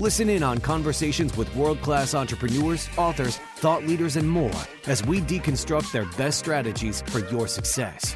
Listen in on conversations with world class entrepreneurs, authors, thought leaders, and more as we deconstruct their best strategies for your success.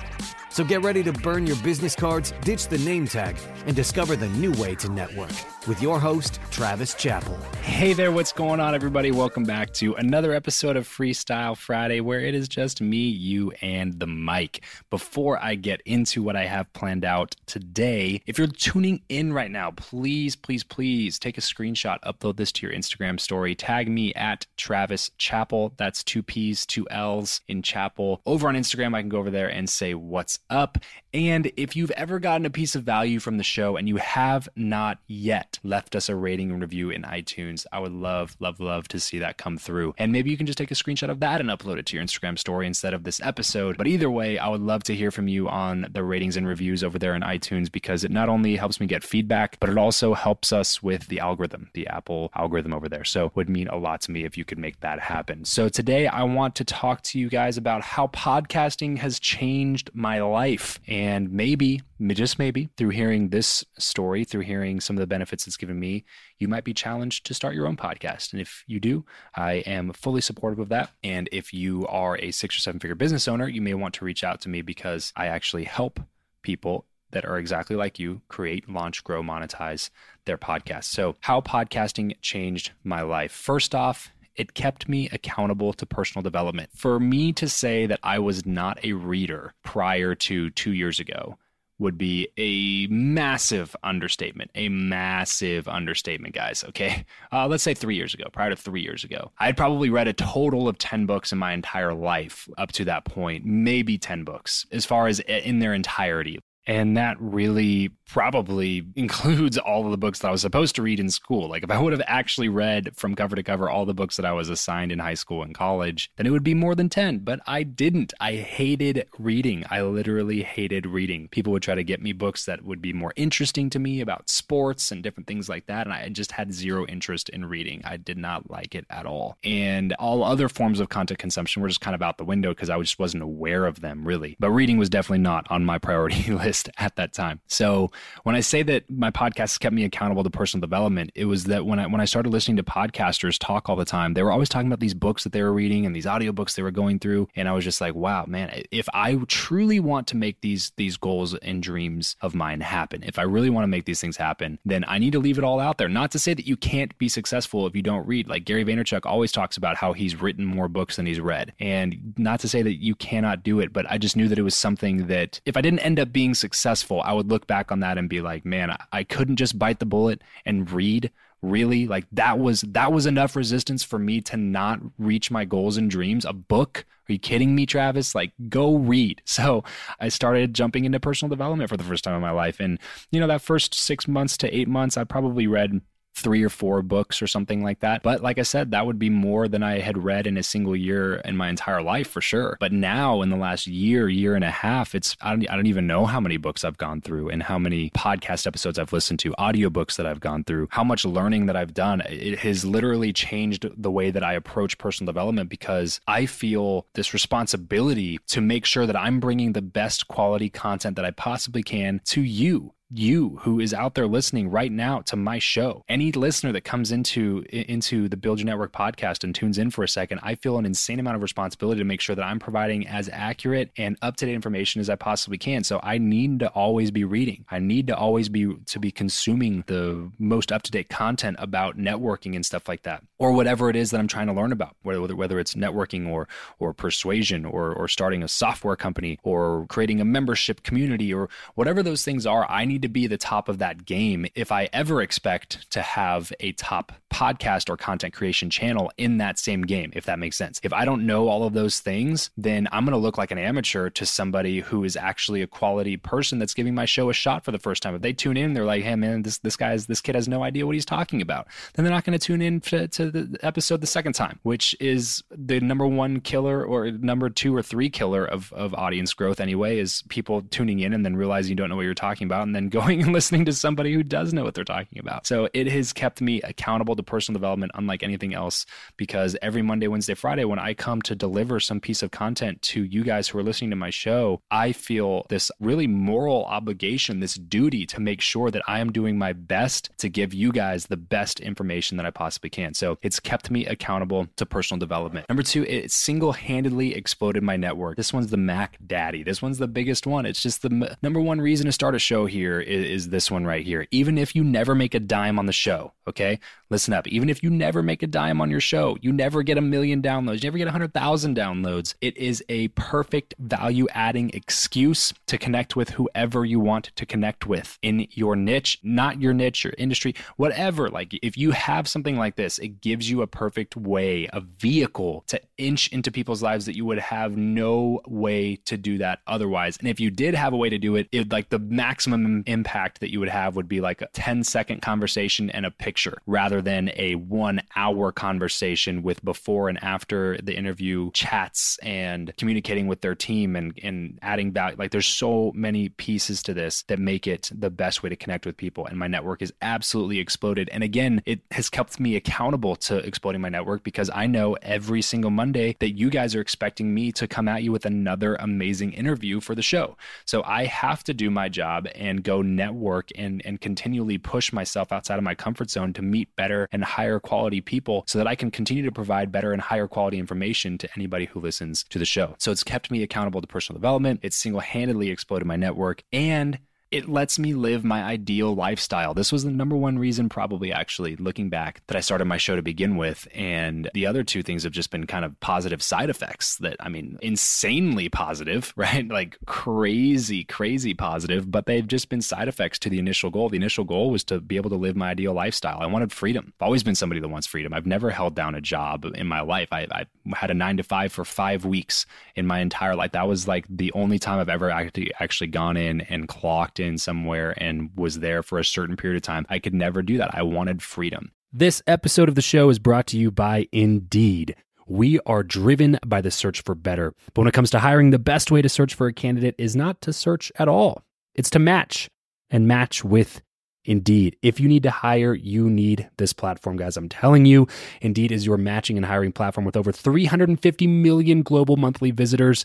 So get ready to burn your business cards, ditch the name tag, and discover the new way to network with your host, Travis Chappell. Hey there, what's going on, everybody? Welcome back to another episode of Freestyle Friday, where it is just me, you, and the mic. Before I get into what I have planned out today, if you're tuning in right now, please, please, please take a screenshot, upload this to your Instagram story, tag me at Travis Chappell. That's two P's, two L's in Chapel. Over on Instagram, I can go over there and say what's up. And if you've ever gotten a piece of value from the show and you have not yet, left us a rating and review in iTunes. I would love, love, love to see that come through. And maybe you can just take a screenshot of that and upload it to your Instagram story instead of this episode. But either way, I would love to hear from you on the ratings and reviews over there in iTunes because it not only helps me get feedback, but it also helps us with the algorithm, the Apple algorithm over there. So it would mean a lot to me if you could make that happen. So today I want to talk to you guys about how podcasting has changed my life. And maybe, just maybe, through hearing this story, through hearing some of the benefits it's given me, you might be challenged to start your own podcast. And if you do, I am fully supportive of that. And if you are a six or seven figure business owner, you may want to reach out to me because I actually help people that are exactly like you create, launch, grow, monetize their podcast. So, how podcasting changed my life. First off, it kept me accountable to personal development. For me to say that I was not a reader prior to two years ago would be a massive understatement. A massive understatement, guys. Okay. Uh, let's say three years ago, prior to three years ago, I'd probably read a total of 10 books in my entire life up to that point, maybe 10 books as far as in their entirety. And that really probably includes all of the books that I was supposed to read in school. Like if I would have actually read from cover to cover all the books that I was assigned in high school and college, then it would be more than 10, but I didn't. I hated reading. I literally hated reading. People would try to get me books that would be more interesting to me about sports and different things like that, and I just had zero interest in reading. I did not like it at all. And all other forms of content consumption were just kind of out the window because I just wasn't aware of them really. But reading was definitely not on my priority list exist at that time. So when I say that my podcast kept me accountable to personal development, it was that when I when I started listening to podcasters talk all the time, they were always talking about these books that they were reading and these audiobooks they were going through. And I was just like, wow, man, if I truly want to make these these goals and dreams of mine happen, if I really want to make these things happen, then I need to leave it all out there. Not to say that you can't be successful if you don't read. Like Gary Vaynerchuk always talks about how he's written more books than he's read. And not to say that you cannot do it, but I just knew that it was something that if I didn't end up being successful, I would look back on that and be like, man, I couldn't just bite the bullet and read. Really like that was that was enough resistance for me to not reach my goals and dreams. A book? Are you kidding me travis? Like go read. So i started jumping into personal development for the first time in my life. And you know that first six months to eight months i probably read three or four books or something like that. But like I said, that would be more than I had read in a single year in my entire life for sure. But now in the last year, year and a half, it's I don't, I don't even know how many books I've gone through and how many podcast episodes I've listened to, audiobooks that I've gone through, how much learning that I've done. It has literally changed the way that I approach personal development because I feel this responsibility to make sure that I'm bringing the best quality content that I possibly can to you you who is out there listening right now to my show. Any listener that comes into into the build your network podcast and tunes in for a second i feel an insane amount of responsibility to make sure that i'm providing as accurate and up-to-date information as i possibly can. So i need to always be reading. I need to always be to be consuming the most up-to-date content about networking and stuff like that or whatever it is that i'm trying to learn about whether whether it's networking or or persuasion or or starting a software company or creating a membership community or whatever those things are i to be the top of that game if I ever expect to have a top podcast or content creation channel in that same game, if that makes sense. If I don't know all of those things, then I'm going to look like an amateur to somebody who is actually a quality person that's giving my show a shot for the first time. If they tune in, they're like, hey, man, this, this guy's, this kid has no idea what he's talking about. Then they're not going to tune in to, to the episode the second time, which is the number one killer or number two or three killer of, of audience growth anyway, is people tuning in and then realizing you don't know what you're talking about and then going and listening to somebody who does know what they're talking about. So it has kept me accountable to personal development unlike anything else because every Monday, Wednesday, Friday, when I come to deliver some piece of content to you guys who are listening to my show, I feel this really moral obligation, this duty to make sure that I am doing my best to give you guys the best information that I possibly can. So it's kept me accountable to personal development. Number two, it single handedly exploded my network. This one's the Mac Daddy. This one's the biggest one. It's just the m- number one reason to start a show here is, is this one right here. Even if you never make a dime on the show, okay? Listen up. Even if you never make a dime on your show, you never get a million downloads, you never get 100,000 downloads, it is a perfect value adding excuse to connect with whoever you want to connect with in your niche, not your niche, your industry, whatever. Like if you have something like this, it gives you a perfect way, a vehicle to inch into people's lives that you would have no way to do that otherwise. And if you did have a way to do it, it like the maximum impact that you would have would be like a 10 second conversation and a picture rather than a one hour conversation with before and after the interview chats and communicating with their team and, and adding value. Like there's so many pieces to this that make it the best way to connect with people. And my network has absolutely exploded. And again, it has kept me accountable to exploding my network because I know every single Monday that you guys are expecting me to come at you with another amazing interview for the show. So I have to do my job and go network and, and continually push myself outside of my comfort zone to meet better and higher quality people so that I can continue to provide better and higher quality information to anybody who listens to the show. So it's kept me accountable to personal development. It's single handedly exploded my network and it lets me live my ideal lifestyle. This was the number one reason, probably actually looking back, that I started my show to begin with. And the other two things have just been kind of positive side effects that, I mean, insanely positive, right? Like crazy, crazy positive, but they've just been side effects to the initial goal. The initial goal was to be able to live my ideal lifestyle. I wanted freedom. I've always been somebody that wants freedom. I've never held down a job in my life. I, I had a nine to five for five weeks in my entire life. That was like the only time I've ever actually, actually gone in and clocked in somewhere and was there for a certain period of time. I could never do that. I wanted freedom. This episode of the show is brought to you by Indeed. We are driven by the search for better. But when it comes to hiring, the best way to search for a candidate is not to search at all, it's to match and match with Indeed. If you need to hire, you need this platform, guys. I'm telling you, Indeed is your matching and hiring platform with over 350 million global monthly visitors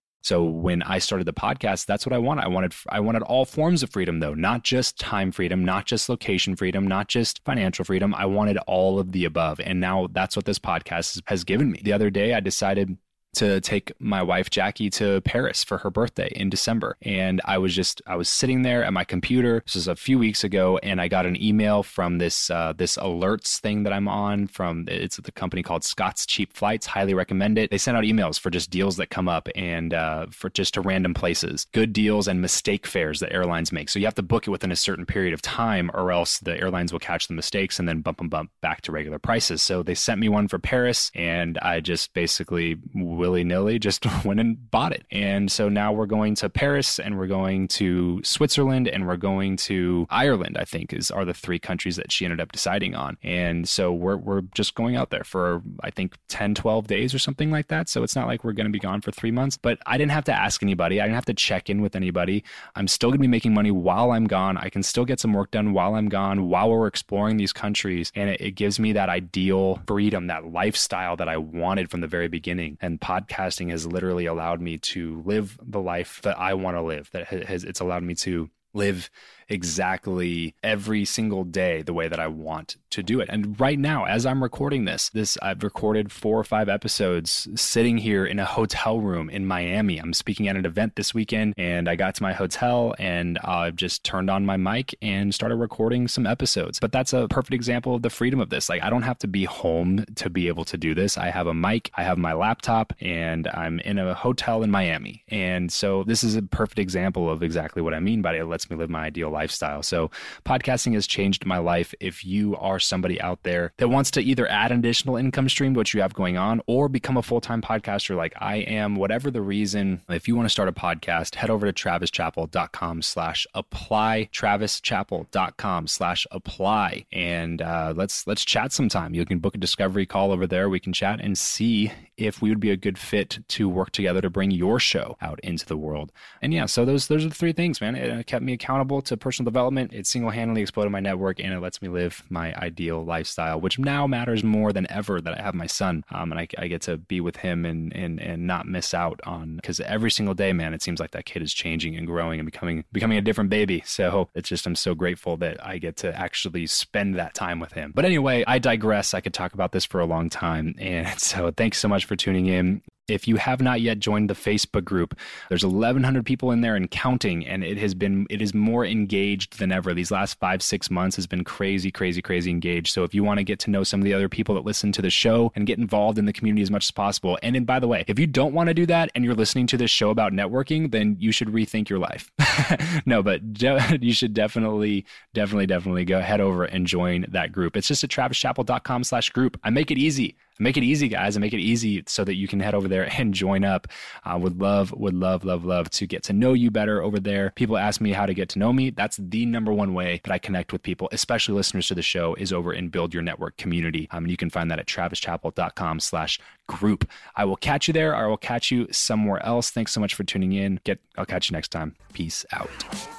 So when I started the podcast, that's what I wanted. I wanted I wanted all forms of freedom though, not just time freedom, not just location freedom, not just financial freedom. I wanted all of the above. And now that's what this podcast has given me. The other day I decided to take my wife Jackie to Paris for her birthday in December. And I was just I was sitting there at my computer. This was a few weeks ago, and I got an email from this uh, this alerts thing that I'm on from it's the company called Scott's Cheap Flights. Highly recommend it. They send out emails for just deals that come up and uh, for just to random places, good deals and mistake fares that airlines make. So you have to book it within a certain period of time, or else the airlines will catch the mistakes and then bump and bump back to regular prices. So they sent me one for Paris, and I just basically willy nilly just went and bought it. And so now we're going to Paris and we're going to Switzerland and we're going to Ireland, I think, is are the three countries that she ended up deciding on. And so we're we're just going out there for I think 10, 12 days or something like that. So it's not like we're going to be gone for three months. But I didn't have to ask anybody. I didn't have to check in with anybody. I'm still going to be making money while I'm gone. I can still get some work done while I'm gone, while we're exploring these countries. And it, it gives me that ideal freedom, that lifestyle that I wanted from the very beginning. And podcasting has literally allowed me to live the life that I want to live. That has it's allowed me to live exactly every single day the way that I want to do it. And right now, as I'm recording this, this I've recorded four or five episodes sitting here in a hotel room in Miami. I'm speaking at an event this weekend and I got to my hotel and I've just turned on my mic and started recording some episodes. But that's a perfect example of the freedom of this. Like I don't have to be home to be able to do this. I have a mic, I have my laptop, and I'm in a hotel in Miami. And so this is a perfect example of exactly what I mean by it. It lets me live my ideal life lifestyle. So, podcasting has changed my life. If you are somebody out there that wants to either add an additional income stream what you have going on or become a full time podcaster like I am, whatever the reason, if you want to start a podcast, head over to travischappell.com slash apply, travischappell.com slash apply. And uh, let's, let's chat sometime. You can book a discovery call over there. We can chat and see if we would be a good fit to work together to bring your show out into the world. And yeah, so those, those are the three things, man. It kept me accountable to personal development. It single handedly exploded my network and it lets me live my ideal lifestyle, which now matters more than ever that I have my son um, and I, I, get to be with him and, and, and not miss out on because every single day, man, it seems like that kid is changing and growing and becoming becoming a different baby. So it's just I'm so grateful that I get to actually spend that time with him. But anyway, I digress. I could talk about this for a long time. And so thanks so much for tuning in. If you have not yet joined the Facebook group, there's 1,100 people in there and counting, and it has been it is more engaged than ever. These last five six months has been crazy, crazy, crazy engaged. So if you want to get to know some of the other people that listen to the show and get involved in the community as much as possible, and then by the way, if you don't want to do that and you're listening to this show about networking, then you should rethink your life. no, but you should definitely, definitely, definitely go head over and join that group. It's just at travischappell.com/group. I make it easy make it easy, guys, and make it easy so that you can head over there and join up. Uh, would love, would love, love, love to get to know you better over there. People ask me how to get to know me. That's the number one way that I connect with people, especially listeners to the show, is over in Build Your Network community. Um, and you can find that at travischappell.com slash group. I will catch you there or I will catch you somewhere else. Thanks so much for tuning in. Get I'll catch you next time. Peace out.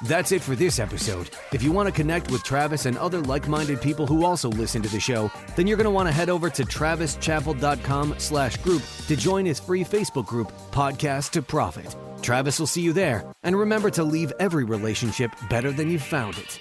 That's it for this episode. If you want to connect with Travis and other like-minded people who also listen to the show, then you're going to want to head over to travischappell.com slash group to join his free Facebook group, Podcast to Profit. Travis will see you there. And remember to leave every relationship better than you found it.